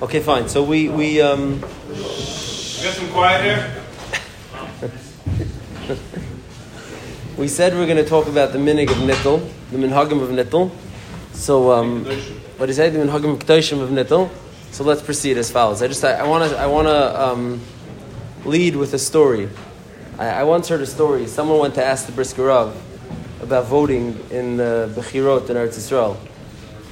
Okay, fine. So we we um. Get some quiet here. we said we are going to talk about the minig of nittel, the minhagim of nittel. So um, what is say? The minhagim of k'toshim of nittel. So let's proceed as follows. I just I want to I want to um, lead with a story. I, I, once heard a story. Someone went to ask the Brisker Rav about voting in the Bechirot in Eretz Yisrael,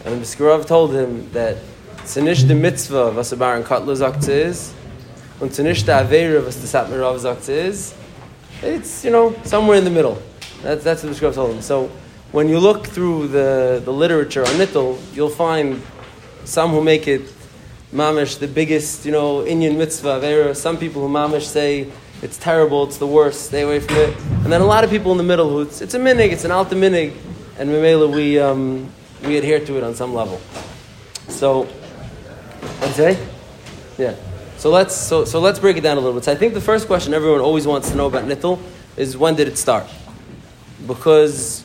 and the Brisker Rav told him that Zinish the mitzvah was a baron katlu sagt is, und the avera was the satmer rav sagt it's, you know, somewhere in the middle. That's, that's what the Shkov told him. So when you look through the, the literature on Nittel, you'll find some who make it mamish the biggest, you know, Indian mitzvah. There are some people who mamish say it's terrible, it's the worst, stay away from it. And then a lot of people in the middle who it's, it's a minig, it's an alta minig, and Mimela, we, um, we adhere to it on some level. So What'd say? Yeah. So let's so, so let's break it down a little bit. So I think the first question everyone always wants to know about nittel is when did it start? Because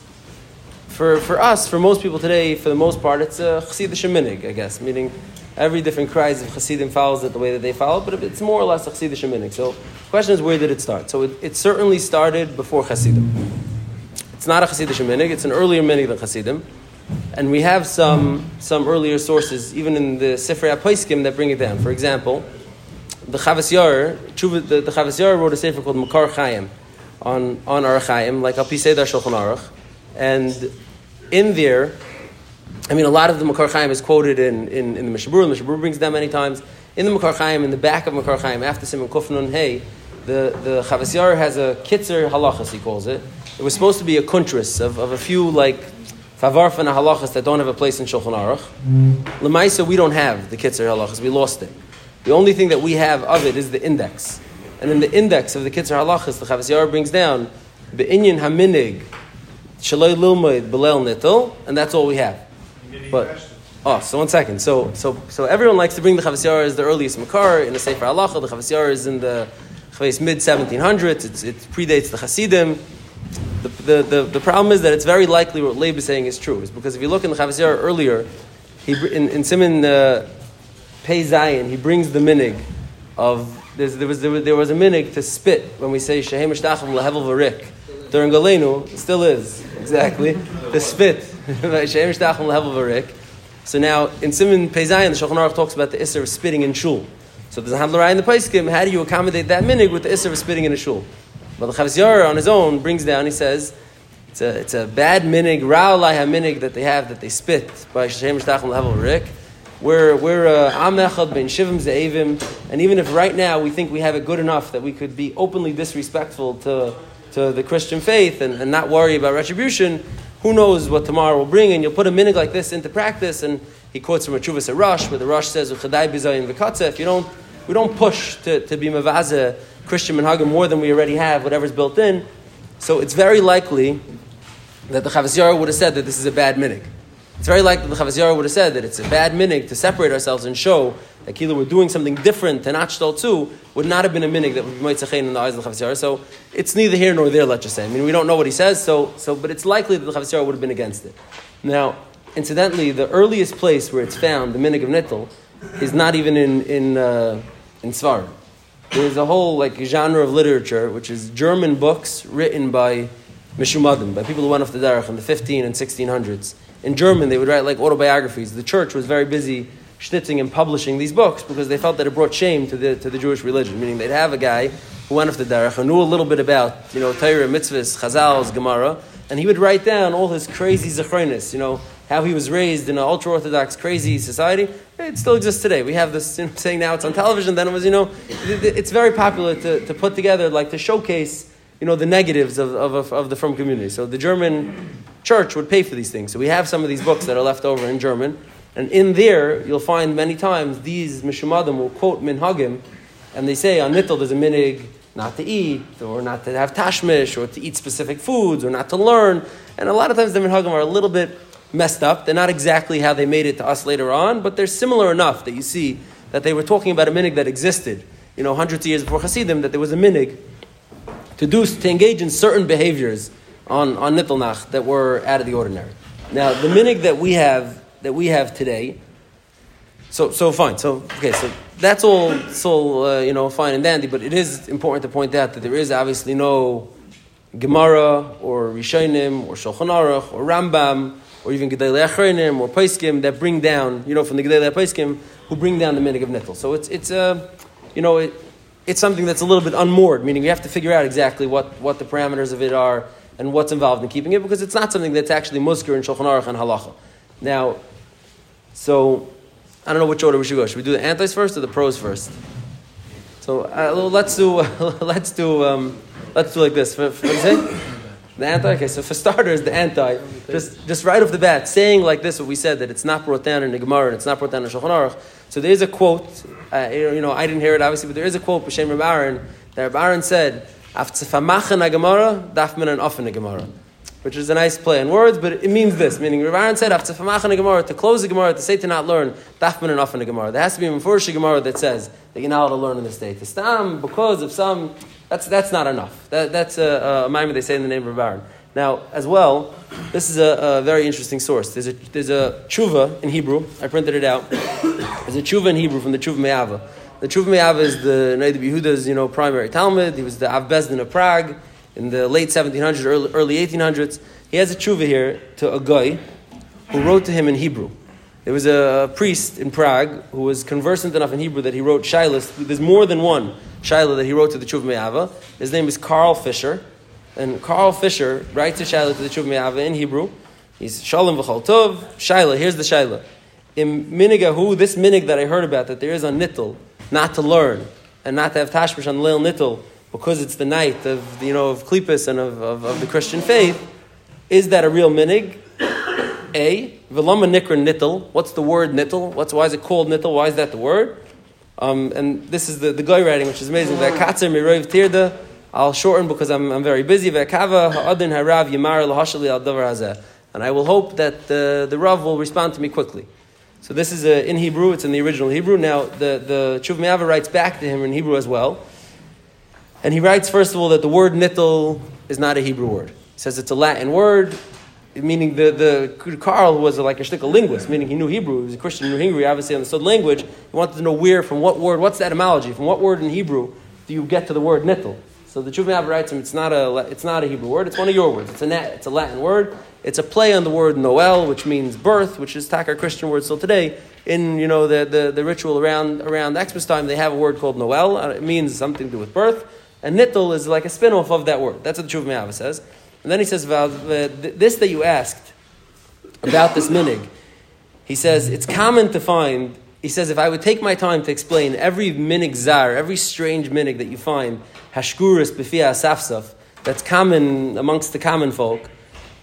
for, for us, for most people today, for the most part, it's a chassidish minig, I guess, meaning every different cries of chassidim follows it the way that they follow, but it's more or less a chassidish minig. So the question is, where did it start? So it, it certainly started before chassidim. It's not a chassidish minig; it's an earlier minig than chassidim. And we have some, some earlier sources, even in the Sefer HaPoiskim, that bring it down. For example, the Chavas Yair, the, the Chavas wrote a sefer called Makar Chaim on, on Ar Chaim, like Al Piseda Shulchan Aruch. And in there, I mean, a lot of the Makar Chaim is quoted in, in, in the Mishabur. The Mishabur brings down many times. In the Makar Chaim, in the back of Makar Chaim, after Simon Kufnun Hey, the, the Chavas Yair has a kitzer halachas, he calls it. It was supposed to be a kuntris of, of a few, like, Favarf and halachas that don't have a place in Shulchan Aruch. Mm-hmm. Lemaisa, we don't have the Kitzur halachas. We lost it. The only thing that we have of it is the index. And in the index of the Kitzur halachas, the Chavas Yair brings down the Inyan Haminig, Shaloi Lilmoid, Belel Nittel, and that's all we have. But, oh, so one second. So, so, so everyone likes to bring the Chavas Yair as the earliest Makar in the Sefer Halacha. The Chavas Yair is in the mid 1700s. it predates the Hasidim. The, the, the, the, problem is that it's very likely what Leib is saying is true. Is because if you look in the Chavazir earlier, he, in, in Simon uh, Pei Zion, he brings the minig of there was, there was, there was a minig to spit when we say Shehem Shtachim Lehevel Varik. During Galenu, still is, exactly. the spit. Shehem Shtachim Lehevel Varik. So now, in Simon Pei Zion, the Shulchan Aruch talks about the Isser of spitting in shul. So there's a Hamlarai in the Paiskim, how do you accommodate that minig with the Isser of spitting in a shul? But the Chavaz Yair on his own brings down, he says, it's a, it's a bad minig, ra'alai minig that they have, that they spit. By Shem Shtachim Level Rik. We're, we're uh, Am Echad ben Shivim Ze'evim, and even if right now we think we have it good enough that we could be openly disrespectful to, to the Christian faith and, and not worry about retribution, who knows what tomorrow will bring, and you'll put a minig like this into practice, and he quotes from a Chuvas Rush, where the Rush says, if you don't, we don't push to, to be mavaza Christian minhagim more than we already have, whatever's built in. So it's very likely that the Chavaz would have said that this is a bad minig. It's very likely that the Chavaz would have said that it's a bad minig to separate ourselves and show that Kila we're doing something different to not too would not have been a minig that would be Moitzachein in the eyes of the Chavaz So it's neither here nor there, let's just say. I mean, we don't know what he says, so, so but it's likely that the Chavaz would have been against it. Now, incidentally, the earliest place where it's found, the minig of Nittel, is not even in, in, uh, in Svarim there's a whole like genre of literature which is German books written by Mishumadim, by people who went off the derech in the 15 and 1600s. In German, they would write like autobiographies. The church was very busy schnitzing and publishing these books because they felt that it brought shame to the, to the Jewish religion, meaning they'd have a guy who went off the derech and knew a little bit about, you know, Torah, mitzvahs, chazals, Gemara, and he would write down all his crazy zechronis, you know, how he was raised in an ultra orthodox, crazy society. It still exists today. We have this you know, saying now it's on television. Then it was, you know, it's very popular to, to put together, like to showcase, you know, the negatives of, of, of the from community. So the German church would pay for these things. So we have some of these books that are left over in German. And in there, you'll find many times these Mishumadim will quote Minhagim, and they say on Nittel there's a minig not to eat, or not to have tashmish, or to eat specific foods, or not to learn. And a lot of times the Minhagim are a little bit messed up. They're not exactly how they made it to us later on, but they're similar enough that you see that they were talking about a minig that existed, you know, hundreds of years before Hasidim, that there was a minig to do to engage in certain behaviors on, on Nittelnach that were out of the ordinary. Now, the minig that we have that we have today So, so fine. So, okay, so that's all, all uh, you know, fine and dandy. But it is important to point out that there is obviously no Gemara or Rishonim or Shulchan Aruch or Rambam or even Gedolei Achronim or Paiskim that bring down, you know, from the Gedolei Paiskim who bring down the minig of nittel. So it's it's uh, you know, it, it's something that's a little bit unmoored, meaning you have to figure out exactly what, what the parameters of it are and what's involved in keeping it because it's not something that's actually muskir in Shulchan Aruch and Halacha. Now, so I don't know which order we should go. Should we do the antis first or the pros first? So uh, let's do let's do um, let's do like this. For, for, the anti. Okay, so for starters, the anti. Just just right off the bat, saying like this, what we said that it's not brought down in the Gemara and it's not brought down in Shulchan Aruch. So there is a quote. Uh, you know, I didn't hear it obviously, but there is a quote B'Shem Reb Aaron that Reb Aaron said, "Aftzefamachan Gemara, dafman and often Gemara." which is a nice play on words, but it means this. Meaning, Rav Aaron said, after Famachan Gemara, to close the Gemara, to say to not learn, Dafman and often Gemara. There has to be a Mefurish Gemara that says that you're not allowed to learn in this state. To stam, because of some, that's, that's not enough. That, that's a, a they say in the name of Rav Aaron. Now, as well, this is a, a, very interesting source. There's a, there's a tshuva in Hebrew. I printed it out. There's a tshuva in Hebrew from the Tshuva Me'ava. The Tshuva Me'ava is the Noda B'Yehuda's, you know, primary Talmud. He was the Av Bezdin of Prague in the late 1700s, early, early 1800s. He has a tshuva here to a guy who wrote to him in Hebrew. There was a priest in Prague who was conversant enough in Hebrew that he wrote Shilas. There's more than one Shilah that he wrote to the Tshuva Me'ava. His name is Carl Fisher. And Carl Fisher writes a Shilah to the Tshuva Me'ava in Hebrew. He's Shalom V'chal Tov. Shilah, here's the Shilah. In Minigahu, this minig that I heard about, that there is on Nittel, not to learn, and not to have Tashmish on Leil Nittel, because it's the night of, you know, of Klippas and of, of, of the Christian faith, is that a real minig? A. Velama nikra nittel. What's the word nittel? What's, why is it called nittel? Why is that the word? Um, and this is the, the guy writing, which is amazing. Ve'katzer miroiv tirda. I'll shorten because I'm, I'm very busy. Ve'kava ha'adin harav yimar lahashali al davar. And I will hope that the, the Rav will respond to me quickly. So this is uh, in Hebrew, it's in the original Hebrew. Now, the, the Chuv Me'ava writes back to him in Hebrew as well. And he writes, first of all, that the word nittel is not a Hebrew word He says it's a Latin word, meaning the, the Carl was like a shtickle linguist, meaning he knew Hebrew. He was a Christian, knew Hebrew, he obviously understood language. He wanted to know where, from what word, what's the etymology, from what word in Hebrew do you get to the word nittel? So the Chuvim writes him, it's not, a, it's not a Hebrew word, it's one of your words. It's a, it's a Latin word. It's a play on the word Noel, which means birth, which is Takar Christian word still today. In you know the, the, the ritual around around Xmas time, they have a word called Noel. It means something to do with birth. And nittel is like a spin off of that word. That's what the Chuvim says. And then he says, this that you asked about this minig, he says, it's common to find, he says, if I would take my time to explain every minig zar, every strange minig that you find, hashkuris b'fia asafsaf, that's common amongst the common folk,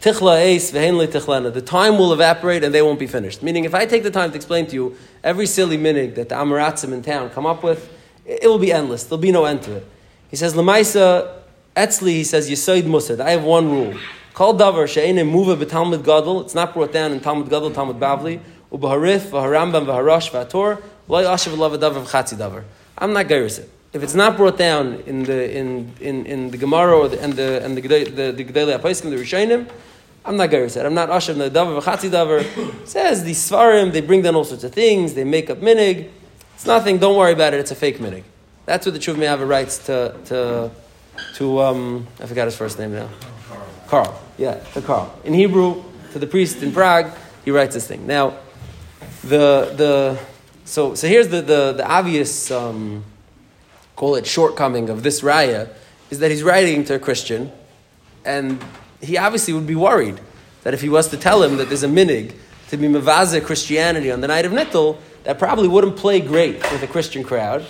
tichla eis tichlana, the time will evaporate and they won't be finished. Meaning, if I take the time to explain to you every silly minig that the Amaratzim in town come up with, it will be endless. There'll be no end to it. He says, Lamaisa, Etzli, he says, Yisoid Musad. I have one rule. Call davar she'ene muva b'talmud gadol. It's not brought down in Talmud gadol, Talmud bavli. Ubaharif, v'harambam, v'harash, v'ator. Loy ashav lava davar v'chatzi davar. I'm not gairis it. If it's not brought down in the in in, in the Gemara or the, and the and the the the Gedolei Apaiskim, the Rishonim, I'm not gairis it. I'm not ashav the davar v'chatzi davar. says the svarim they bring down all sorts of things. They make up minig. It's nothing. Don't worry about it. It's a fake minig. That's what the Chuv Me'ava writes to to to, um, I forgot his first name now. Carl. Carl, yeah, to Carl. In Hebrew, to the priest in Prague, he writes this thing. Now, the, the, so, so here's the, the, the obvious, um, call it shortcoming of this raya, is that he's writing to a Christian, and he obviously would be worried that if he was to tell him that there's a minig to be mavaza Christianity on the night of Nittel, that probably wouldn't play great with a Christian crowd,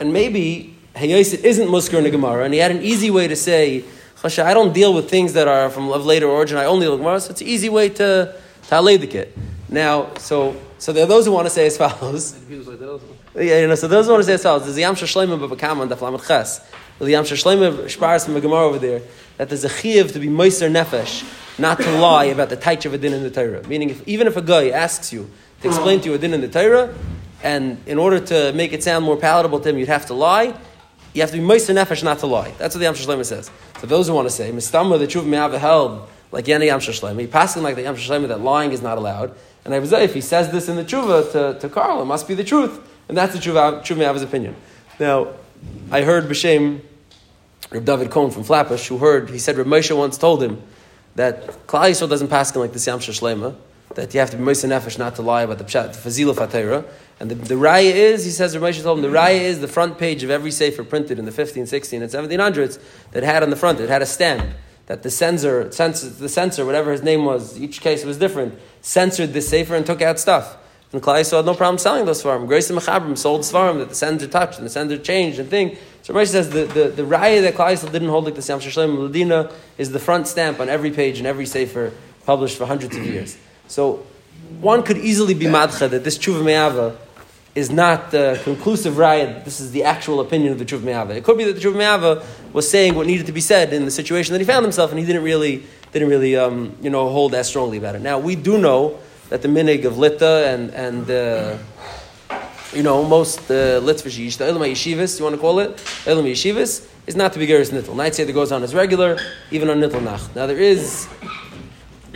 and maybe Hayosit isn't Muskar in the Gemara, and he had an easy way to say, Chasha, I don't deal with things that are from of later origin, I only deal with Gemara, so it's an easy way to, to the kit. Now, so so there are those who want to say as follows. yeah, you know, so those who want to say as follows. There's a Yam Shashleim Babakam on the Flamet Ches. The Yam Shashleim Shparis from the Gemara over there, that there's a chiv to be Moiser Nefesh, not to lie about the taich of a din in the Torah. Meaning, if, even if a guy asks you to explain to you a din in the Torah, and in order to make it sound more palatable to him, you'd have to lie, you have to be moist nefesh not to lie. That's what the Yam Shlomo says. So those who want to say, Mistama, the may have held, like Yana Yam Shlomo, he passing like the Yam Shlomo that lying is not allowed. And I was if he says this in the tshuva to, to Carl, it must be the truth. And that's the tshuva, tshuva his opinion. Now, I heard B'Shem, Reb David Cohn from Flatbush, who heard, he said Reb Moshe once told him that Klal Yisrael doesn't pass like the Siyam Shlema, that you have to be Moshe Nefesh not to lie about the Pshat, the Fazila Fatera. And the, the raya is, he says, Reb told him, the raya is the front page of every sefer printed in the 15, 16, and 1700s that had on the front, it had a stamp that the censor, censor, the censor, whatever his name was, each case was different, censored the sefer and took out stuff. And Yisrael had no problem selling those svarim. Grace and Mechabrim sold svarim that the censor touched and the censor changed and thing. So Rashi says the, the, the raya that Yisrael didn't hold like the Siyam Shashlem Ladina is the front stamp on every page in every sefer published for hundreds of years. So one could easily be madcha that this tshuva me'ava is not the conclusive raya. This is the actual opinion of the tshuva me'ava. It could be that the tshuva me'ava was saying what needed to be said in the situation that he found himself, and he didn't really didn't really um, you know hold as strongly about it. Now we do know that the minig of Lita and and uh, you know, most uh, Litvish the Ilma Yeshivas, you want to call it, Ilma Yeshivas, is not to be Geras Nittel. Night say that goes on as regular, even on Nittel Nacht. Now there is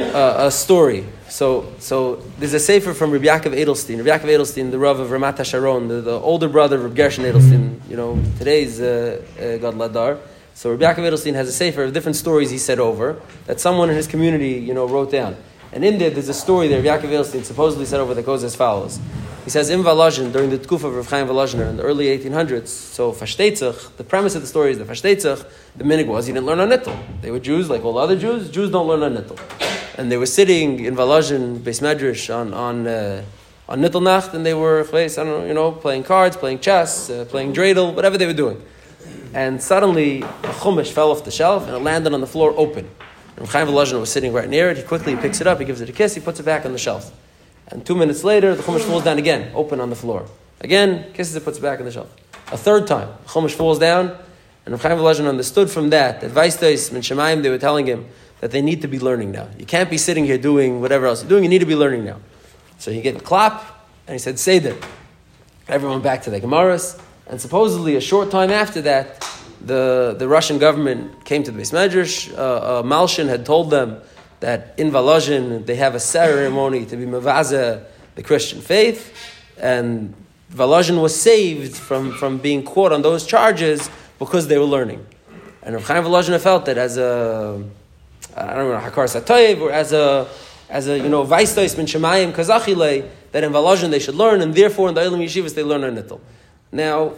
uh, a story. So, so there's a sefer from Rabbi Yaakov Edelstein. Rabbi Yaakov Edelstein, the Rav of Ramat HaSharon, the, the older brother of Gershon Edelstein, you know, today's uh, uh, God Ladar. So Rabbi Yaakov Edelstein has a sefer of different stories he said over that someone in his community, you know, wrote down. And in there, there's a story that Rabbi Yaakov Edelstein supposedly said over that goes as follows. He says in Volozhin, during the Tkuf of Rav Chaim Volozhiner in the early 1800s, so Fashtetzach, the premise of the story is that Fashtetzach, the minig was he didn't learn on Nittel. They were Jews, like all other Jews. Jews don't learn on Nittel. And they were sitting in Volozhin, Beis Medrash, on, on, uh, on Nittel Nacht, and they were, I don't know, you know, playing cards, playing chess, uh, playing dreidel, whatever they were doing. And suddenly, a chumash fell off the shelf, and it landed on the floor open. And Chaim Volozhiner was sitting right near it. He quickly picks it up, he gives it a kiss, he puts it back on the shelf. And two minutes later, the Chumash falls down again, open on the floor. Again, kisses it, puts it back on the shelf. A third time, Chumash falls down, and Chaim Volozhin understood from that that Vaistais and Shemaim, they were telling him that they need to be learning now. You can't be sitting here doing whatever else you're doing, you need to be learning now. So he get clap, and he said, Say that. Everyone back to the Gemaras, and supposedly a short time after that, the, the Russian government came to the Beis Medrash. Uh, uh, Malshin had told them that in Volozhin they have a ceremony to be Mavaza, the Christian faith, and Volozhin was saved from, from being caught on those charges because they were learning. And Rav Chaim Volozhin felt that as a, I don't know, Hakar Satoyev, or as a, as a, you know, Vaistois min Shemayim Kazachile, that in Volozhin they should learn, and therefore in the Olam Yeshivas they learn on Nittel. Now,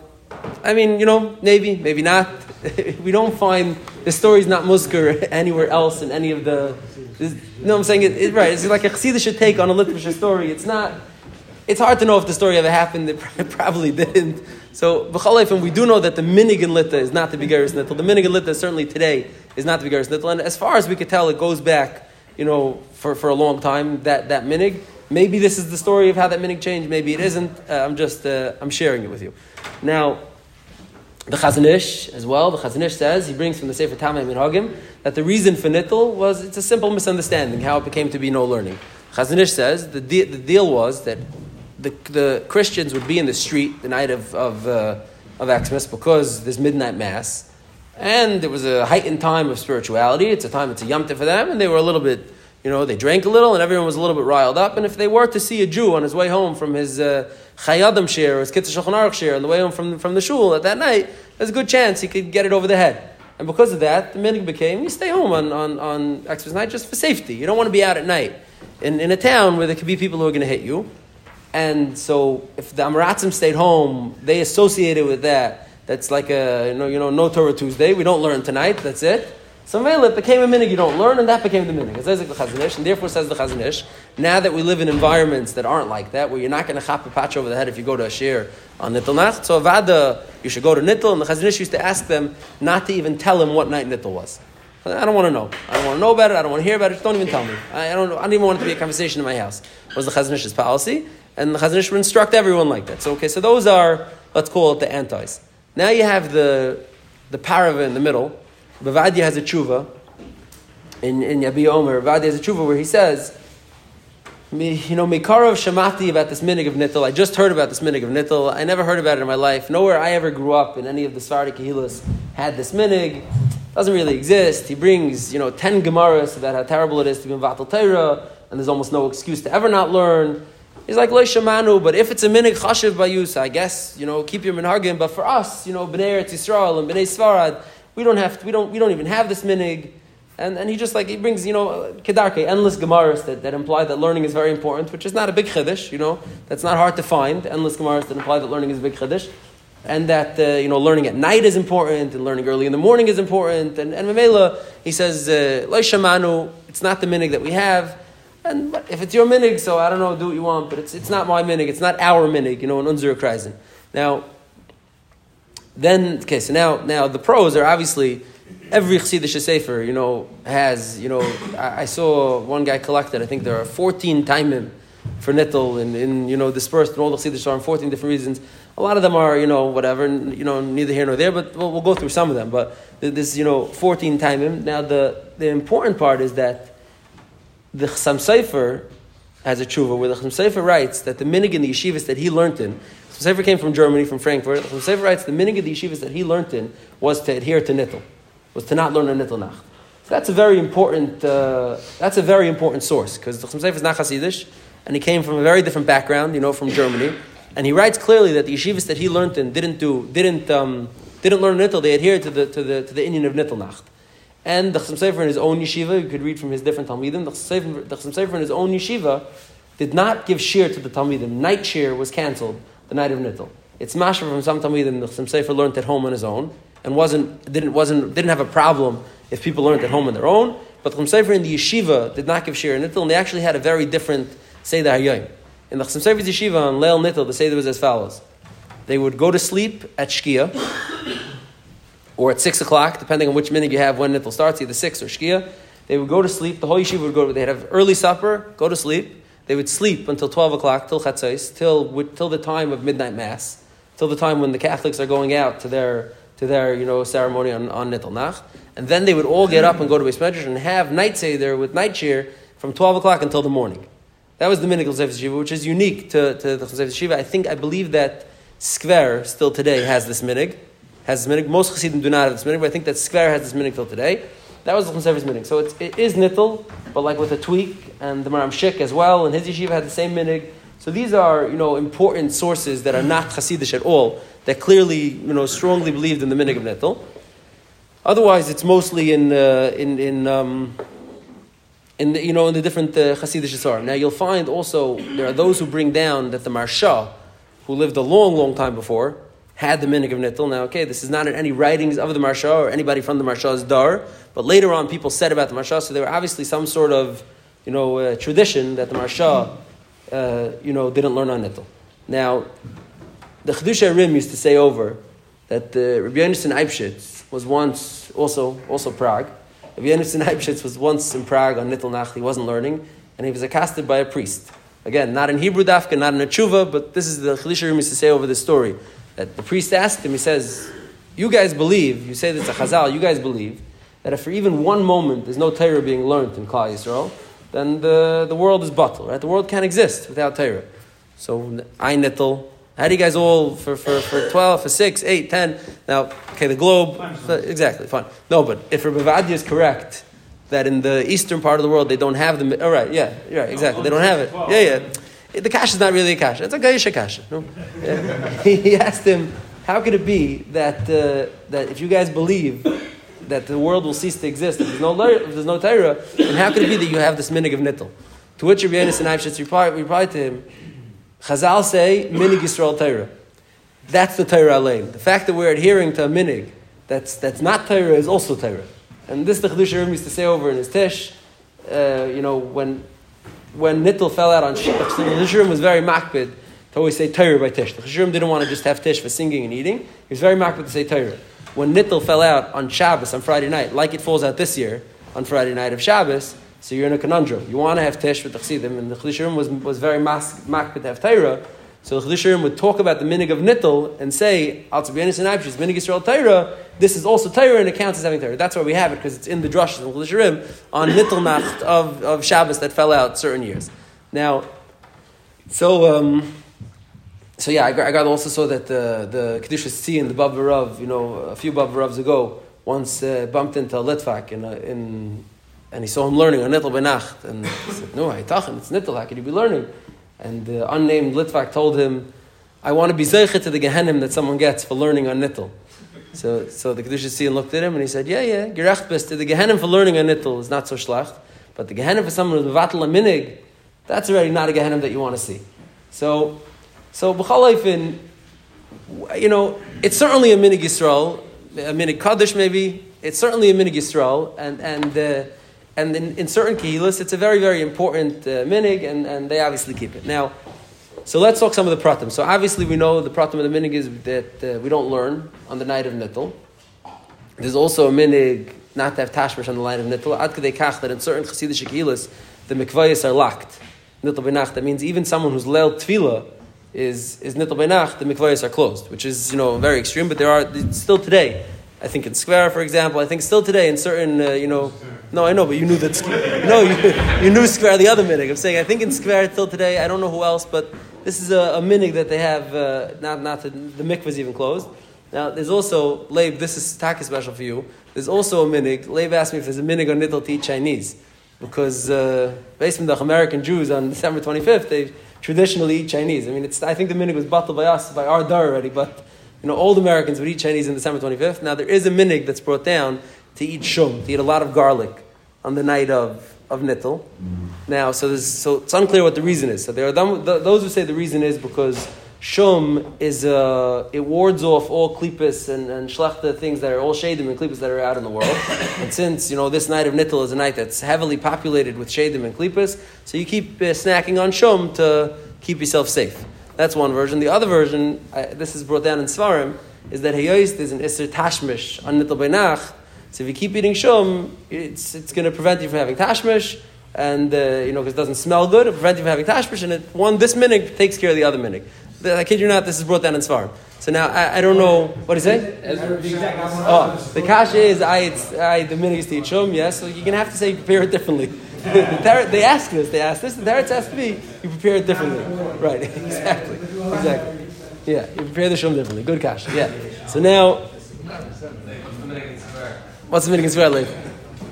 I mean, you know, maybe, maybe not. we don't find the story's not musker anywhere else in any of the. You know what I'm saying? It, it, right, it's like a chassidish should take on a literature story. It's not. It's hard to know if the story ever happened. It probably didn't. So, b'chalefim, we do know that the minig in Lita is not the Bigaris Nittel. The minig in Lita certainly today is not the Bigaris Nittel. And as far as we could tell, it goes back, you know, for, for a long time, that, that minig. Maybe this is the story of how that minig changed. Maybe it isn't. Uh, I'm just, uh, I'm sharing it with you. Now, the Chazon Ish as well, the Chazon Ish says, he brings from the Sefer Tamei Minhagim, that the reason for Nittel was, it's a simple misunderstanding, how it became to be no learning. Chazon Ish says, the, de- the deal was that the, the Christians would be in the street the night of, of, uh, of Xmas because there's midnight mass, and it was a heightened time of spirituality, it's a time, it's a yomtiv for them, and they were a little bit you know, they drank a little and everyone was a little bit riled up. And if they were to see a Jew on his way home from his uh, Chayadim share or his Kitzur Shulchan Aruch share on the way home from, from the shul at that night, there's a good chance he could get it over the head. And because of that, the minig became, you stay home on, on, on Xmas night just for safety. You don't want to be out at night in, in a town where there could be people who are going to hit you. And so if the Amaratzim stayed home, they associated with that. That's like a, you know, you know, no Torah Tuesday. We don't learn tonight. That's it. So Mele became a minig you don't learn, and that became the minig. It says the Chazon Ish, and therefore says the Chazon Ish. Now that we live in environments that aren't like that, where you're not going to chop a patch over the head if you go to a shir on Nittel Nacht, so Avada, you should go to Nittel, and the Chazon Ish used to ask them not to even tell him what night Nittel was. I don't want to know. I don't want to know about it. I don't want to hear about it. Just don't even tell me. I don't. I don't even want it to be a conversation in my house. Was the Chazon Ish's policy, and the Chazon Ish would instruct everyone like that. So okay, so those are let's call it the antis. Now you have the the parava in the middle. Bavadia has a tshuva in, in Yabia Omer, Vadi has a tshuva where he says, you know, Mikarov Shamati about this minig of Nittel. I just heard about this minig of Nittel. I never heard about it in my life. Nowhere I ever grew up in any of the Sephardic Kehilas had this minig. Doesn't really exist. He brings, you know, ten Gemaras about how terrible it is to be in Vatal Torah. and there's almost no excuse to ever not learn. He's like loy shamanu, but if it's a minig chashiv by you, I guess you know keep your minhagim. But for us, you know, bnei Eretz Yisrael and bnei Svarad, we don't have, to, we don't, we don't even have this minig. And, and he just like, he brings, you know, kedarke, endless gemaras that, that imply that learning is very important, which is not a big chiddush, you know, that's not hard to find, endless gemaras that imply that learning is a big chiddush. And that, uh, you know, learning at night is important, and learning early in the morning is important. And, and Mamela, he says, uh, shamanu, it's not the minig that we have. And if it's your minig, so I don't know, do what you want, but it's, it's not my minig, it's not our minig, you know, in Unzur Kreisen. Now, then, okay, so now, now the pros are obviously every Chassidish Sefer, you know, has, you know, I, I, saw one guy collected, I think there are 14 timim for Nittel and, in you know, dispersed in all the Chassidish are 14 different reasons. A lot of them are, you know, whatever, you know, neither here nor there, but we'll, we'll go through some of them. But this, you know, 14 timim. Now, the, the important part is that the Chasam Sofer has a tshuva where the Chasam Sofer writes that the minig in the yeshivas that he learned in Sofer came from Germany, from Frankfurt. The Sofer writes the minig of the yeshivas that he learned in was to adhere to nittel, was to not learn a nittel nacht. So that's a very important. Uh, that's a very important source because the Chasam Sofer is not Hasidish, and he came from a very different background, you know, from Germany. And he writes clearly that the yeshivas that he learned in didn't do didn't um, didn't learn nittel. They adhered to the to the to the Indian of nittel nacht. And the Chasam Sofer in his own yeshiva, you could read from his different Talmidim, the Chasam Sofer in his own yeshiva did not give shir to the Talmidim. Night shir was cancelled the night of Nittel. It's mashma from some Talmidim, some Sofer learned at home on his own, and wasn't, didn't, wasn't, didn't have a problem if people learned at home on their own. But the Sofer in the yeshiva did not give shir Nittel, and they actually had a very different Seder Hayyim. In the Chasam Sofer's yeshiva on Leil Nittel, the Seder was as follows. They would go to sleep at Shkia, or at 6 o'clock, depending on which minute you have when Nittel starts, either 6 or Shkia. They would go to sleep, the whole yeshiva would go, they'd have early supper, go to sleep, they would sleep until 12 o'clock, till chatzos, till, till the time of midnight mass, till the time when the Catholics are going out to their, to their you know, ceremony on, on Nittel Nach. And then they would all get up and go to Beis Medrash and have night Seder with night cheer from 12 o'clock until the morning. That was the Minik Chosef Shiva, which is unique to, to the Chosef Shiva. I think, I believe that Skver still today has this Minig. Has this Minig. Most Chassidim do not have this Minig, but I think that Skver has this Minig till today. That was the Chosef's Minig. So it's, it is Nittel, but like with a tweak, and the Maram Shik as well, and his yeshiva had the same minig. So these are, you know, important sources that are not Hasidish at all, that clearly, you know, strongly believed in the minig of Nittel. Otherwise, it's mostly in, uh, in, in, um, in the, you know, in the different uh, Asarim. Now, you'll find also, there are those who bring down that the Marsha, who lived a long, long time before, had the minig of Nittel. Now, okay, this is not in any writings of the Marsha or anybody from the Marsha's dar, but later on people said about the Marsha, so there were obviously some sort of you know, uh, tradition that the Marsha, uh, you know, didn't learn on Nittel. Now, the Chiddushei HaRim used to say over that the Rabbi Yonason Eibshitz was once also also Prague. Rabbi Yonason Eibshitz was once in Prague on Nittel Nach. He wasn't learning, and he was accosted by a priest. Again, not in Hebrew dafka, not in a tshuva, but this is the Chiddushei HaRim used to say over the story that the priest asked him. He says, "You guys believe? You say that's a Chazal. You guys believe that if for even one moment there's no Torah being learned in Klal Yisrael." then the, the world is bottle, right? The world can't exist without Torah. So, I nittel. How do you guys all, for, for, for 12, for 6, 8, 10? Now, okay, the globe, exactly, fine. No, but if Rabbi Vadia is correct, that in the eastern part of the world they don't have the, all right, yeah, right, exactly, they don't have it. Yeah, yeah. The cash is not really a cash. It's a Gaisha cash. No? He asked him, how could it be that, uh, that if you guys believe that the world will cease to exist if there's no, if there's no Torah, then how could it be that you have this minig of nittel? To which Rabbi Yonason Eibshitz replied, replied to him, Chazal say, minig Yisrael Torah. That's the Torah alein. The fact that we're adhering to a minig that's, that's not Torah is also Torah. And this the Chedush used to say over in his Tish, uh, you know, when, when Nittel fell out on Shach, the Chedush was very makbid to always say Torah by Tish. The Chedush didn't want to just have Tish for singing and eating. He was very makbid to say Torah when Nittel fell out on Shabbos on Friday night, like it falls out this year on Friday night of Shabbos, so you're in a conundrum. You want to have Tish with the Chassidim, and the Chiddushim was, was very makbid to have Torah. So the Chiddushim would talk about the minig of Nittel and say, Al Tzibyanis and Aibshis, minig Yisrael Torah, this is also Torah and it counts as having Torah. That's why we have it, because it's in the drushes and Chiddushim on Nittel Nacht of, of Shabbos that fell out certain years. Now, so, um, so yeah, I I got also saw that the the Kedushas Tzii and the Bavarav, you know, a few Bavaravs ago, once uh, bumped into a Litvak in, a, in and he saw him learning on Nittel Benacht. And he said, No, Haitachin, it's Nittel, how could you be learning? And the unnamed Litvak told him, I want to be Zeichet to the Gehenim that someone gets for learning on Nittel. So, so the Kedusha Sion looked at him and he said, Yeah, yeah, Gerecht bist. The Gehenim for learning on Nittel is not so schlacht, but the Gehenim for someone who's Vatal Minig, that's already not a Gehenim that you want to see. So, so B'chal you know, it's certainly a Minig Yisrael, a Minig Kaddish maybe, it's certainly a Minig Yisrael, and, and, uh, and in, in certain Kehilas, it's a very, very important uh, Minig, and, and they obviously keep it. Now, so let's talk some of the pratim. So obviously we know the pratim of the minig is that uh, we don't learn on the night of Nittel. There's also a minig not to have tashmish on the night of Nittel. Ad kach that in certain chassidish kehilas the mikvayas are locked. Nittel benach. That means even someone who's leil tefillah is is nittel benach. The mikvayas are closed, which is you know very extreme. But there are still today. I think in Skver, for example, I think still today in certain, uh, you know, no, I know, but you knew that, no, you, you knew Skver, the other minig. I'm saying, I think in Skver still today, I don't know who else, but this is a, a minig that they have, uh, not, not the mikvah is even closed. Now, there's also, Leib, this is taki special for you. There's also a minig. Leib asked me if there's a minig on Nittel to Chinese. Because, uh, based on the American Jews on December 25th, they traditionally eat Chinese. I mean, it's, I think the minig was bottled by us, by our dar already, but, you know, old Americans would eat Chinese on December 25th. Now, there is a minig that's brought down to eat shum, to eat a lot of garlic on the night of of nittel. Now, so, so it's unclear what the reason is. So there are them, those who say the reason is because shum is uh, it wards off all klippas and, and shlechta things that are all shadim and klippas that are out in the world. and since you know this night of nittel is a night that's heavily populated with shadim and klippas, so you keep uh, snacking on shum to keep yourself safe. That's one version. The other version, uh, this is brought down in Svarim, is that Hayoist is an Isser Tashmish on Nittel Beinach, so if you keep eating shum, it's, it's going to prevent you from having tashmish, and uh, you know because it doesn't smell good, it prevents you from having tashmish. And it, one this minute takes care of the other minute. I kid you not, this is brought down in Svar. So now I, I don't know what is it. Oh, the kasha is I, it's, I the minute is to eat shum. Yes, so you're going to have to say prepare it differently. the they ask this. They ask this. The teretz has to be you prepare it differently. Right? exactly. Exactly. Yeah, you prepare the shum differently. Good kasha. Yeah. So now. What's the meaning of Sver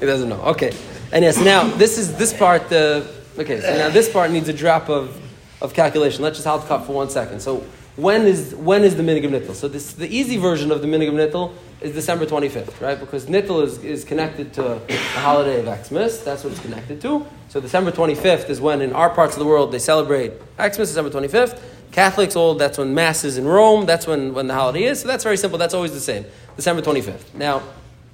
He doesn't know. Okay. And yes, now this is this part. Uh, okay, so now this part needs a drop of, of calculation. Let's just hold cut for one second. So when is when is the minig of nittel? So this the easy version of the minig of nittel is December twenty fifth, right? Because nittel is, is connected to the holiday of Xmas. That's what it's connected to. So December twenty fifth is when in our parts of the world they celebrate Xmas, December twenty fifth. Catholics, all that's when Mass is in Rome. That's when, when the holiday is. So that's very simple. That's always the same. December twenty fifth. Now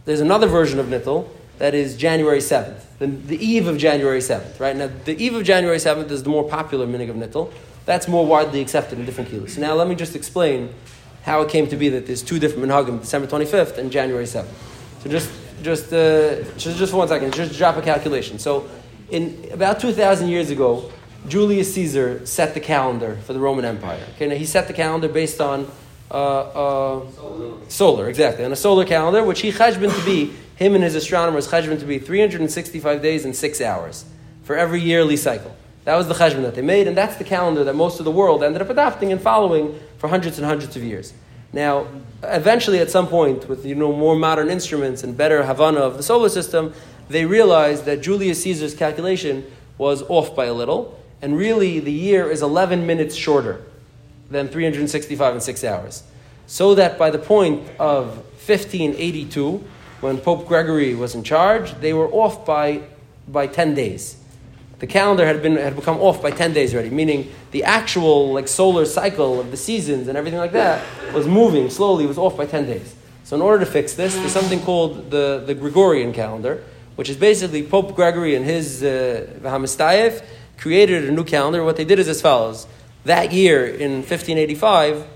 there's another version of Nittel that is January 7th, the, the eve of January 7th, right? Now, the eve of January 7th is the more popular minig of Nittel. That's more widely accepted in different kilos. Now let me just explain how it came to be that there's two different minhagim, December 25th and January 7th. So just, just, uh, just, just for one second, just drop a calculation. So in about 2,000 years ago, Julius Caesar set the calendar for the Roman Empire. Okay, now he set the calendar based on uh, uh, solar. solar. exactly, on a solar calendar, which he cheshbon to be, him and his astronomers cheshbon to be 365 days and six hours for every yearly cycle. That was the cheshbon that they made, and that's the calendar that most of the world ended up adopting and following for hundreds and hundreds of years. Now, eventually, at some point, with you know more modern instruments and better Havana of the solar system, they realized that Julius Caesar's calculation was off by a little, and really the year is 11 minutes shorter than 365 and six hours. So that by the point of 1582, when Pope Gregory was in charge, they were off by, by 10 days. The calendar had, been, had become off by 10 days already, meaning the actual like, solar cycle of the seasons and everything like that was moving slowly, was off by 10 days. So, in order to fix this, there's something called the, the Gregorian calendar, which is basically Pope Gregory and his uh, created a new calendar. What they did is as follows that year in 1585,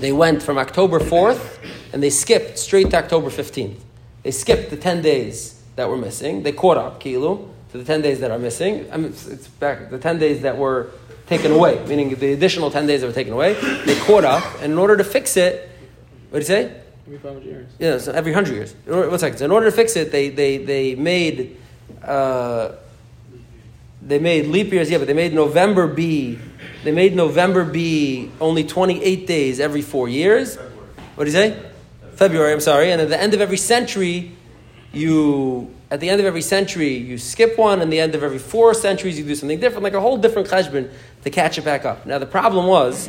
they went from October 4th and they skipped straight to October 15th. They skipped the 10 days that were missing. They caught up, Kilu, to the 10 days that are missing. I mean, it's, it's back, the 10 days that were taken away, meaning the additional 10 days that were taken away. They caught up, and in order to fix it, what did you say? Every 500 years. Yeah, so every 100 years. In order, one second. So in order to fix it, they, they, they made. Uh, they made leap years, yeah, but they made November be they made November be only 28 days every four years. What do you say? February, I'm sorry. And at the end of every century, you at the end of every century, you skip one, and the end of every four centuries, you do something different, like a whole different cheshbon to catch it back up. Now, the problem was,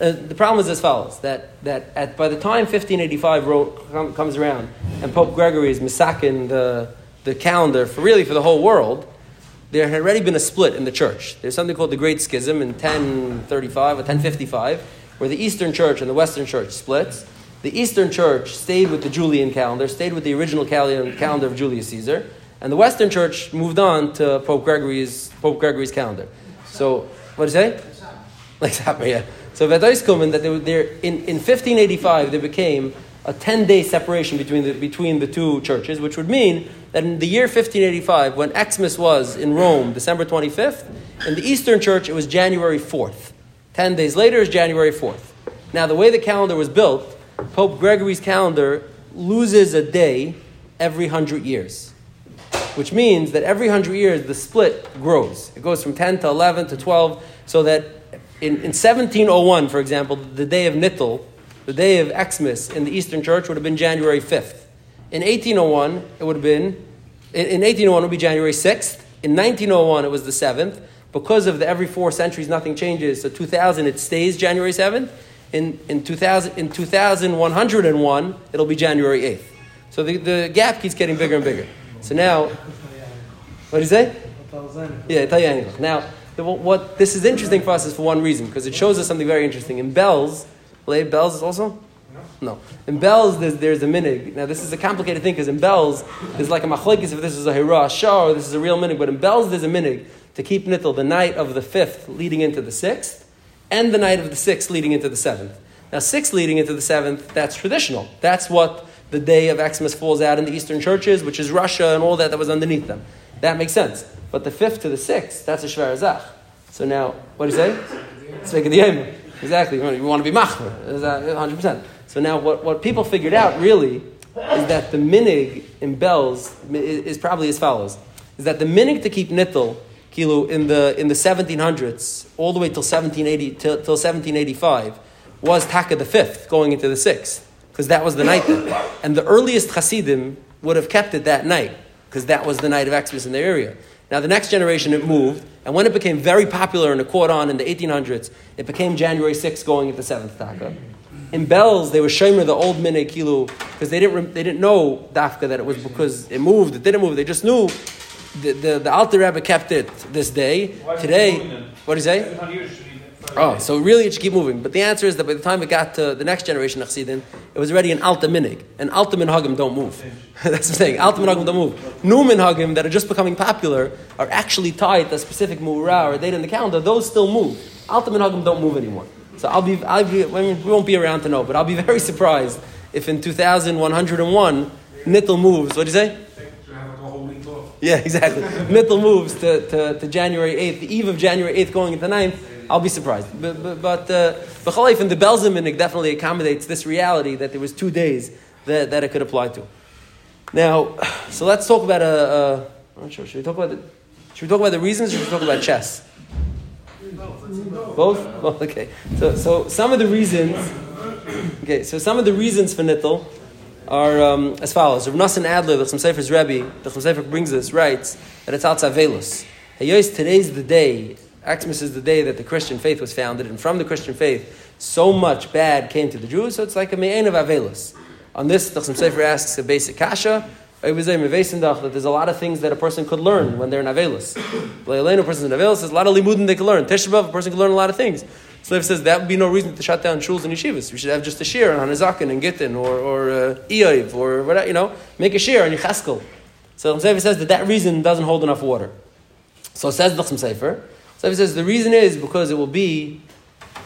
uh, the problem is as follows: that that at, by the time 1585 wrote, com, comes around, and Pope Gregory is misakin the the calendar for really for the whole world, there had already been a split in the church. There's something called the Great Schism in 1035 or 1055, where the Eastern Church and the Western Church splits. The Eastern Church stayed with the Julian calendar, stayed with the original calendar of Julius Caesar, and the Western Church moved on to Pope Gregory's Pope Gregory's calendar. So, what do you say? Like that, yeah. So Vedoiskum, that they were there in, in 1585, there became a 10 day separation between the, between the two churches, which would mean that in the year 1585, when Xmas was in Rome, December 25th, in the Eastern Church, it was January 4th. 10 days later is January 4th. Now, the way the calendar was built, Pope Gregory's calendar loses a day every hundred years, which means that every hundred years the split grows. It goes from 10 to 11 to 12, so that in, in 1701, for example, the day of Nittel, the day of Xmas in the Eastern Church would have been January 5th. In 1801, it would have been, in, in 1801 it would be January 6th. In 1901, it was the 7th. Because of the every four centuries, nothing changes. So 2000, it stays January 7th in, in, 2000, in 2101, it'll be January 8th. So the, the gap keeps getting bigger and bigger. So now, what do you say? Yeah, Italian. Now, the, what this is interesting for us is for one reason, because it shows us something very interesting. In Belz, Lay Belz also? No. In Belz, there's, there's a minig. Now, this is a complicated thing, because in Belz, there's like a machlekes if this is a hira shah or this is a real minig, but in Belz, there's a minig to keep nittel the night of the 5th leading into the 6th and the night of the sixth leading into the seventh. Now, six leading into the seventh, that's traditional. That's what the day of Xmas falls out in the Eastern churches, which is Russia and all that that was underneath them. That makes sense. But the fifth to the sixth, that's a Shver Zach. So now, what do you say? The Exactly. You want to be machmer. 100%. So now, what, what people figured out really is that the minig in Belz is probably as follows: is that the minig to keep nittel Kilo in the in the 1700s, all the way till 1780 till, till 1785, was Taka the fifth, going into the sixth, because that was the night then. And the earliest Hasidim would have kept it that night, because that was the night of Xmas in their area. Now the next generation it moved, and when it became very popular and it caught on in the 1800s, it became January 6th, going into seventh Taka. In Belz, they were shomer the old Mine Kilo because they didn't they didn't know Dafka that it was because it moved. It didn't move. They just knew the, the, the Alter Rebbe kept it this day. Why Today, what do you say? Oh, so really it should keep moving. But the answer is that by the time it got to the next generation of Chassidin, it was already an Alta Minig. And Alta Minhagim don't move. That's the thing. Alta Minhagim don't move. New Minhagim that are just becoming popular are actually tied to a specific Mu'ra or date in the calendar. Those still move. Alta Minhagim don't move anymore. So I'll be, I'll be, I mean, we won't be around to know, but I'll be very surprised if in 2101 Nittel moves. What do you say? Yeah, exactly. Nittel moves to, to, to, January 8th, the eve of January 8th going into 9th, I'll be surprised. But, but, but uh, and the Belziminig definitely accommodates this reality that there was two days that, that it could apply to. Now, so let's talk about a, a I'm not sure, should we talk about the, should we talk about the reasons or should we talk about chess? Both? Both? Okay. So, so some of the reasons, okay, so some of the reasons for Nittel are um, as follows. Rav Nassan Adler, the Sofer's Rebbe, the Sofer brings us, writes that it's outside Velus. Today's the day, Xmas is the day that the Christian faith was founded, and from the Christian faith, so much bad came to the Jews, so it's like a me'en of Avelus. On this, the Sofer asks a basic kasha, that there's a lot of things that a person could learn when they're in Avelus. a person in Avelus, there's a lot of limudim they can learn. Teshuvah, a person can learn a lot of things. If says that would be no reason to shut down shuls and yeshivas. We should have just a shir on Hanazakin and Gittin or, or uh, or whatever, you know, make a shir on Yechaskel. So Sofer says that that reason doesn't hold enough water. So says the Sofer. Sofer says the reason is because it will be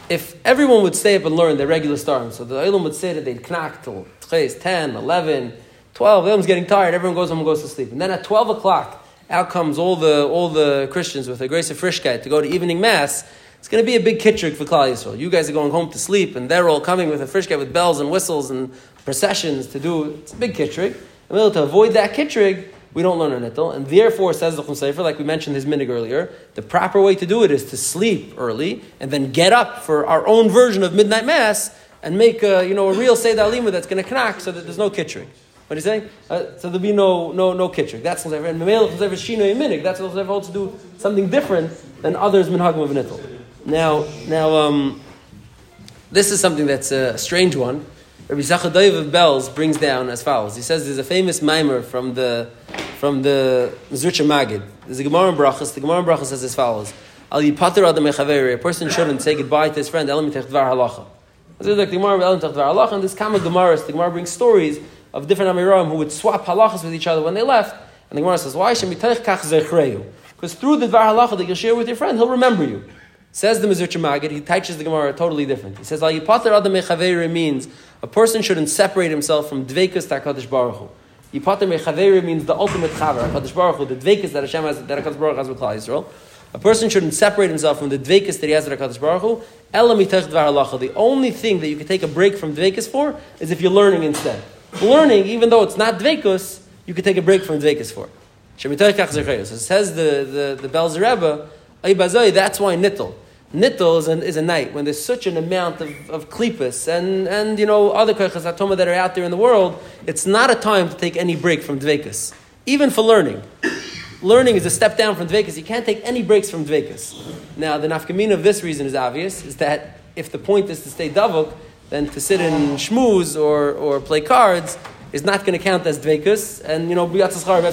if everyone would stay up and learn their regular stars. So the Olam would say that they'd knock till 10, 11, 12. Everyone's getting tired. Everyone goes home and goes to sleep. And then at 12 o'clock, out comes all the, all the Christians with a grace of Frischkeit to go to evening mass it's going to be a big kittrig for Klal Yisrael. You guys are going home to sleep, and they're all coming with a frish with bells and whistles and processions to do. It's a big kittrig. And to avoid that kittrig, we don't learn a nittel, and therefore says the Sofer, like we mentioned his minig earlier, the proper way to do it is to sleep early and then get up for our own version of midnight mass and make a, you know a real seder alima that's going to knack so that there's no kittrig. What are you saying? Uh, so there'll be no no no kitchik. That's what's ever and memel ever shino minig. That's what's ever holds to do something different than others minhagim of nittel. Now now um, this is something that's a strange one. Rabbi Zachadayv of Belz brings down as follows. He says there's a famous mimer from the from the Mizrucha Magid. There's a Gemara in Brachas. The Gemara in Brachas says as follows: Al adam a person shouldn't say goodbye to his friend elam dvar halacha. This is like the Gemara elam halacha, and this Kama Gemara, the Gemara brings stories of different Amoraim who would swap halachas with each other when they left. And the Gemara says, why? Should kach Because through the Dvar halacha that you'll share with your friend, he'll remember you. Says the Mizrach Magid, he teaches the Gemara totally different. He says, Yipater Adam Mechaveri means a person shouldn't separate himself from Dvekas Takadish Baruch Hu. Yipater Mechaveri means the ultimate Chaver, HaKadosh Baruch Hu, the Dvekas that Hashem has, that HaKadosh Baruch has with Klal Yisrael. A person shouldn't separate himself from the Dvekas that he has with HaKadosh Baruch Hu. The only thing that you can take a break from Dvekas for is if you're learning instead. Learning, even though it's not Dvekus, you can take a break from Dvekus for. So it says the, the, the Belzer Rebbe, that's why nittel. Nittel is, is a night when there's such an amount of, of klippas and, and you know other koichas atoma that are out there in the world. It's not a time to take any break from dvekas, even for learning. learning is a step down from dvekas. You can't take any breaks from dvekas. Now the nafkamina of this reason is obvious: is that if the point is to stay davuk, then to sit in shmooze or, or play cards is not going to count as dvekas, and you know biyatzas charav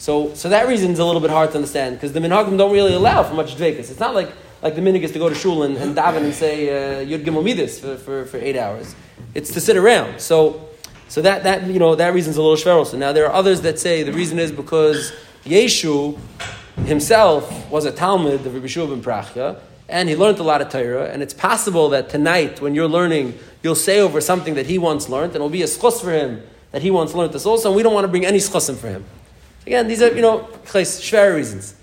so, so that reason is a little bit hard to understand because the minhagim don't really allow for much dvekas. It's not like like the minhag is to go to shul and, and daven and say uh, yud gimel midas for, for, for eight hours. It's to sit around. So, so that, that you know that reason's a little shveral. So now there are others that say the reason is because Yeshu himself was a Talmud of Rabbi Shua ben Prachya, and he learned a lot of Torah. And it's possible that tonight, when you're learning, you'll say over something that he once learned, and it'll be a schos for him that he once learned this also. And we don't want to bring any schosim for him. Again, these are, you know, shver reasons.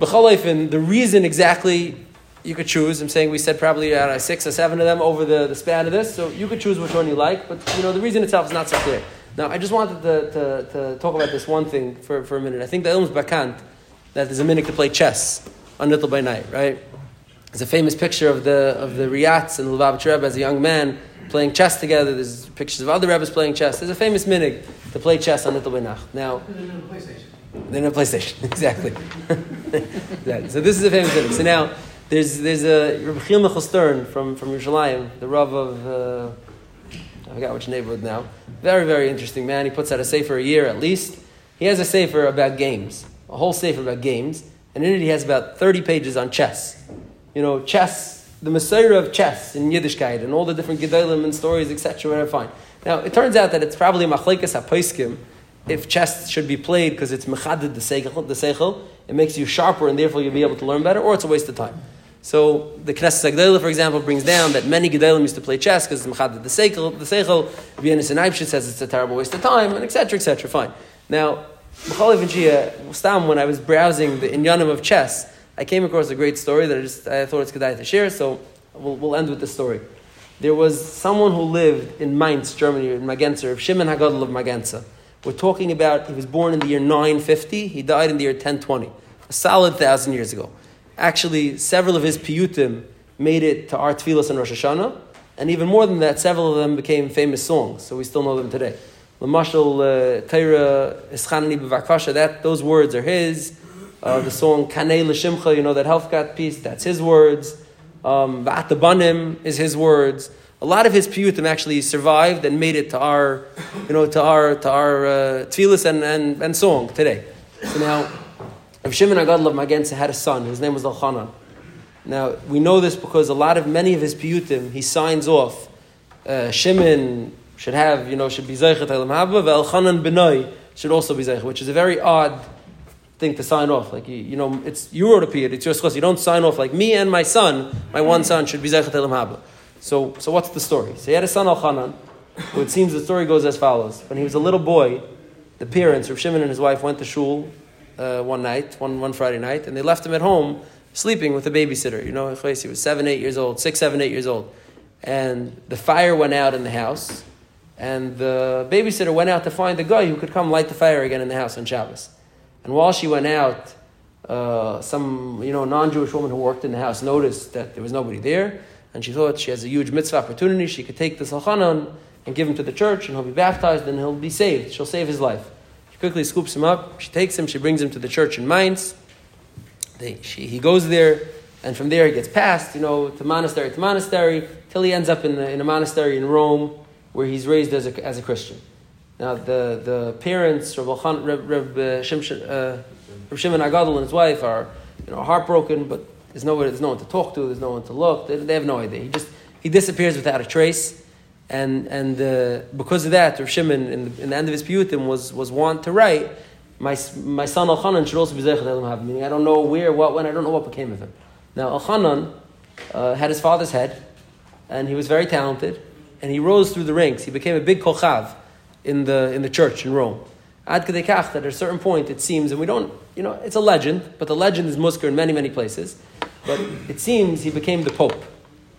B'chol the reason exactly you could choose. I'm saying we said probably uh, six or seven of them over the, the span of this, so you could choose which one you like, but, you know, the reason itself is not so clear. Now, I just wanted to, to, to talk about this one thing for, for a minute. I think that Ilm's Bakant, that there's a minute to play chess on Nittel by night, right? There's a famous picture of the, of the Rayatz and the Lubavitch Rebbe as a young man playing chess together. There's pictures of other Rebbes playing chess. There's a famous minhag to play chess on Nittel Benach. Now, they're in a PlayStation, They're in a exactly. exactly. So this is a famous minhag. So now, there's, there's a Rabbi Chil Michel Stern from, from Yerushalayim, the Rav of, uh, I forgot which neighborhood now. Very, very interesting man. He puts out a sefer a year at least. He has a sefer about games, a whole sefer about games, and in it he has about 30 pages on chess. You know, chess the Messiah of chess in Yiddishkeit and all the different Gedolim and stories, etc. Whatever, fine. Now, it turns out that it's probably Machlekes HaPoiskim if chess should be played because it's Mechadid the Seichel, the Seichel, it makes you sharper and therefore you'll be able to learn better, or it's a waste of time. So the Knesses HaGedolah, for example, brings down that many Gedolim used to play chess because it's Mechadid the Seichel, the Seichel, Vienna and says it's a terrible waste of time, and etc. etc. Fine. Now, Stam, when I was browsing the Inyanim of chess, I came across a great story that I just I thought it's good to share, so we'll, we'll end with the story. There was someone who lived in Mainz, Germany, in Magenzer, of Shimon Hagadol of Magenza. We're talking about, he was born in the year 950, he died in the year 1020, a solid thousand years ago. Actually, several of his piyutim made it to our tefillas and Rosh Hashanah, and even more than that, several of them became famous songs, so we still know them today. Lamashal, uh, Taira, Ischanani B'Vakasha, that, those words are his. Uh, the song Kanei L'Shimcha, you know, that Helfgot piece, that's his words. Um, Va'atabanim is his words. A lot of his piyutim actually survived and made it to our, you know, to our, to our uh, and, and, and song today. So now, if Shimon Agadol of Magenza had a son, his name was Elchanan. Now, we know this because a lot of, many of his piyutim, he signs off, uh, Shimon should have, you know, should be Zeichet Elam Haba, Elchanan Benoy should also be Zeichet, which is a very odd thing to sign off. Like, you, you know, it's, you wrote a period, it's your schos. You don't sign off like me and my son, my one son should be Zechat Elam Haba. So, so what's the story? So he had a son, Elchanan, who it seems the story goes as follows. When he was a little boy, the parents, Rav Shimon and his wife, went to shul uh, one night, one, one Friday night, and they left him at home sleeping with a babysitter. You know, he was seven, eight years old, six, seven, eight years old. And the fire went out in the house, and the babysitter went out to find the guy who could come light the fire again in the house on Shabbos. And while she went out, uh, some you know non-Jewish woman who worked in the house noticed that there was nobody there, and she thought she has a huge mitzvah opportunity. She could take this Elchanan and give him to the church, and he'll be baptized, and he'll be saved. She'll save his life. She quickly scoops him up. She takes him. She brings him to the church in Mainz. They, she, he goes there, and from there he gets passed, you know, to monastery to monastery, till he ends up in, the, in a monastery in Rome, where he's raised as a, as a Christian. Now, the, the parents, Reb, Reb, Reb, uh, uh, Shimon Agadol and his wife, are you know, heartbroken, but there's no, there's no one to talk to, there's no one to look. They, they have no idea. He just he disappears without a trace. And, and uh, because of that, Rav Shimon, in the, in the end of his piyutim, was, was want to write, my, my son Elchanan should also be Zeichet have meaning I don't know where, what, when, I don't know what became of him. Now, Elchanan uh, had his father's head, and he was very talented, and he rose through the ranks. He became a big kochav in the, in the church in Rome. Ad that at a certain point, it seems, and we don't, you know, it's a legend, but the legend is musker in many, many places. But it seems he became the pope.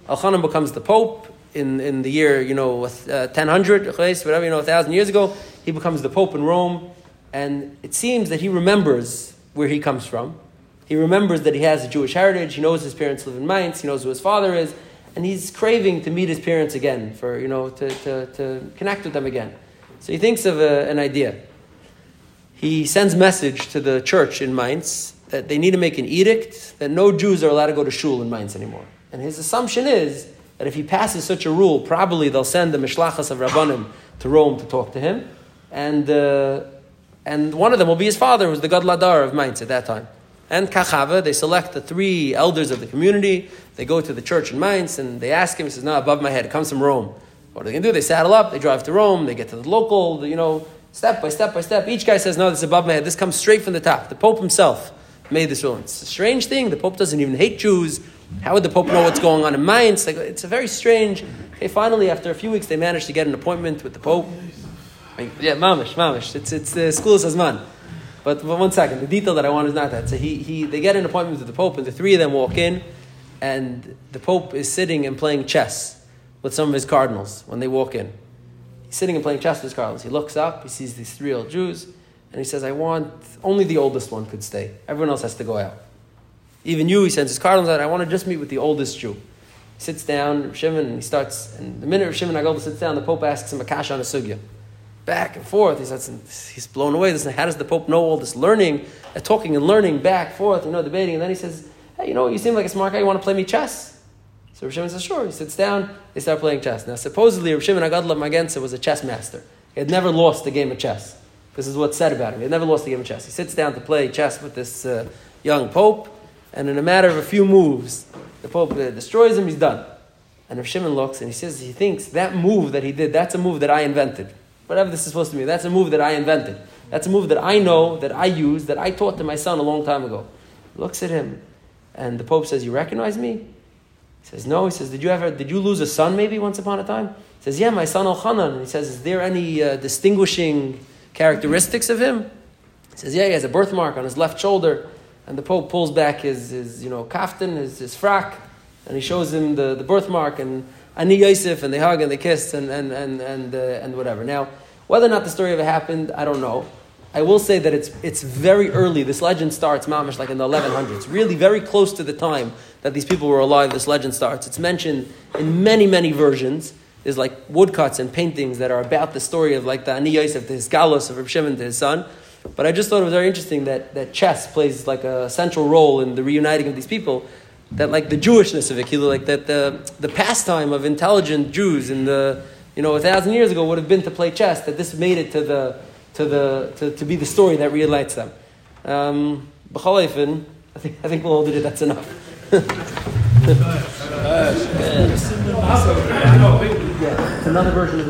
Elchanan becomes the pope in, in the year, you know, uh, 1000, whatever, you know, 1,000 years ago. He becomes the pope in Rome. And it seems that he remembers where he comes from. He remembers that he has a Jewish heritage. He knows his parents live in Mainz. He knows who his father is. And he's craving to meet his parents again, for, you know, to, to, to connect with them again. So he thinks of a, an idea. He sends message to the church in Mainz that they need to make an edict that no Jews are allowed to go to shul in Mainz anymore. And his assumption is that if he passes such a rule, probably they'll send the Mishlachas of Rabbanim to Rome to talk to him. And, uh, and one of them will be his father, who was the Gadol Hadar of Mainz at that time. And Kachava, they select the three elders of the community. They go to the church in Mainz and they ask him, he says, No, above my head, it comes from Rome. What are they going to do? They saddle up, they drive to Rome, they get to the local, you know, step by step by step. Each guy says, No, this is above my head. This comes straight from the top. The Pope himself made this rule. It's a strange thing. The Pope doesn't even hate Jews. How would the Pope know what's going on in Mainz? Like, it's a very strange. Okay, finally, after a few weeks, they managed to get an appointment with the Pope. Yeah, mamish, mamish. It's it's uh, school man. But, but one second, the detail that I want is not that. So he, he they get an appointment with the Pope, and the three of them walk in, and the Pope is sitting and playing chess with some of his cardinals when they walk in. He's sitting and playing chess with his cardinals. He looks up, he sees these three old Jews, and he says, "I want only the oldest one could stay. Everyone else has to go out." Even you, he sends his cardinals out. I want to just meet with the oldest Jew. He sits down, Shimon, and he starts. And the minute Shimon Agolda sits down, the Pope asks him a kash on a sugya. Back and forth. He says, he's blown away. This, how does the Pope know all this learning, uh, talking and learning, back, forth, you know, debating? And then he says, hey, you know, you seem like a smart guy. You want to play me chess? So Rav Shimon says, sure. He sits down. They start playing chess. Now, supposedly, Rav Shimon Agadla Magenza was a chess master. He had never lost a game of chess. This is what's said about him. He had never lost a game of chess. He sits down to play chess with this uh, young Pope and in a matter of a few moves, the Pope uh, destroys him, he's done. And if Shimon looks and he says, he thinks that move that he did, that's a move that I invented. Whatever this is supposed to mean, that's a move that I invented. That's a move that I know, that I use, that I taught to my son a long time ago. Looks at him, and the Pope says, You recognize me? He says, No. He says, Did you ever, did you lose a son maybe once upon a time? He says, Yeah, my son Elchanan. And he says, Is there any uh, distinguishing characteristics of him? He says, Yeah, he has a birthmark on his left shoulder. And the Pope pulls back his, his you know, kaftan, his, his frock, and he shows him the, the birthmark, and Ani Yosef, and they hug and they kiss, and, and, and, and, uh, and whatever. Now, whether or not the story ever happened, I don't know. I will say that it's, it's very early. This legend starts, mamish, like in the 1100s. Really very close to the time that these people were alive, this legend starts. It's mentioned in many, many versions. There's like woodcuts and paintings that are about the story of like the Ani Yosef, the Hiskalos of Reb Shimon to his son. But I just thought it was very interesting that, that chess plays like a central role in the reuniting of these people. That like the Jewishness of it, like that the, the pastime of intelligent Jews in the you know a thousand years ago would have been to play chess. That this made it to the to the to, to be the story that reunites them. Um, I think I think we'll hold it. That's enough. another version of.